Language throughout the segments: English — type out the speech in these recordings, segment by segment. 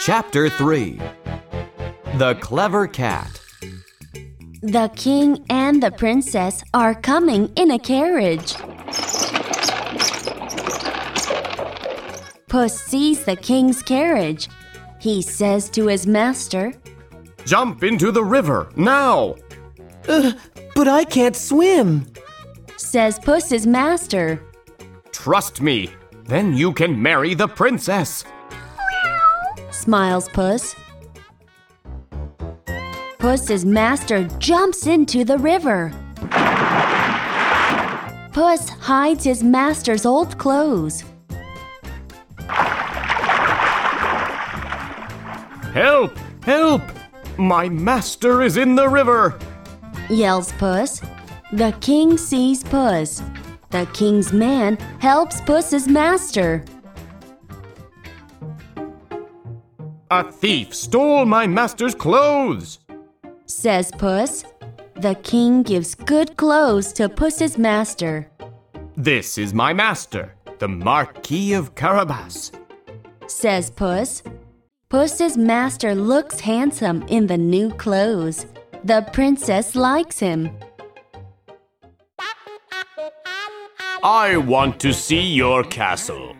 Chapter 3 The Clever Cat. The king and the princess are coming in a carriage. Puss sees the king's carriage. He says to his master, Jump into the river now! But I can't swim. says Puss's master. Trust me, then you can marry the princess. Smiles Puss. Puss's master jumps into the river. Puss hides his master's old clothes. Help! Help! My master is in the river! yells Puss. The king sees Puss. The king's man helps Puss's master. A thief stole my master's clothes! Says Puss. The king gives good clothes to Puss's master. This is my master, the Marquis of Carabas. Says Puss. Puss's master looks handsome in the new clothes. The princess likes him. I want to see your castle.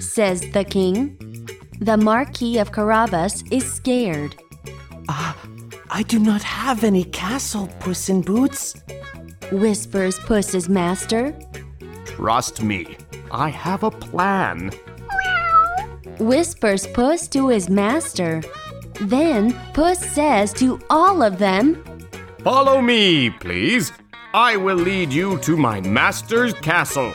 Says the king. The Marquis of Carabas is scared. Ah, I do not have any castle, Puss in Boots. Whispers Puss's master. Trust me, I have a plan. Whispers Puss to his master. Then Puss says to all of them, Follow me, please. I will lead you to my master's castle.